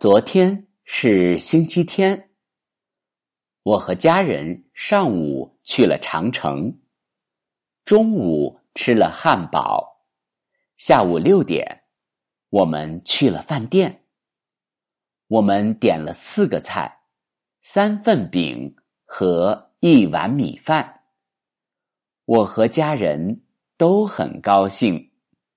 昨天是星期天。我和家人上午去了长城。中午吃了汉堡。下午六点我们去了饭店。我们点了四个菜三份饼和一碗米饭。我和家人都很高兴。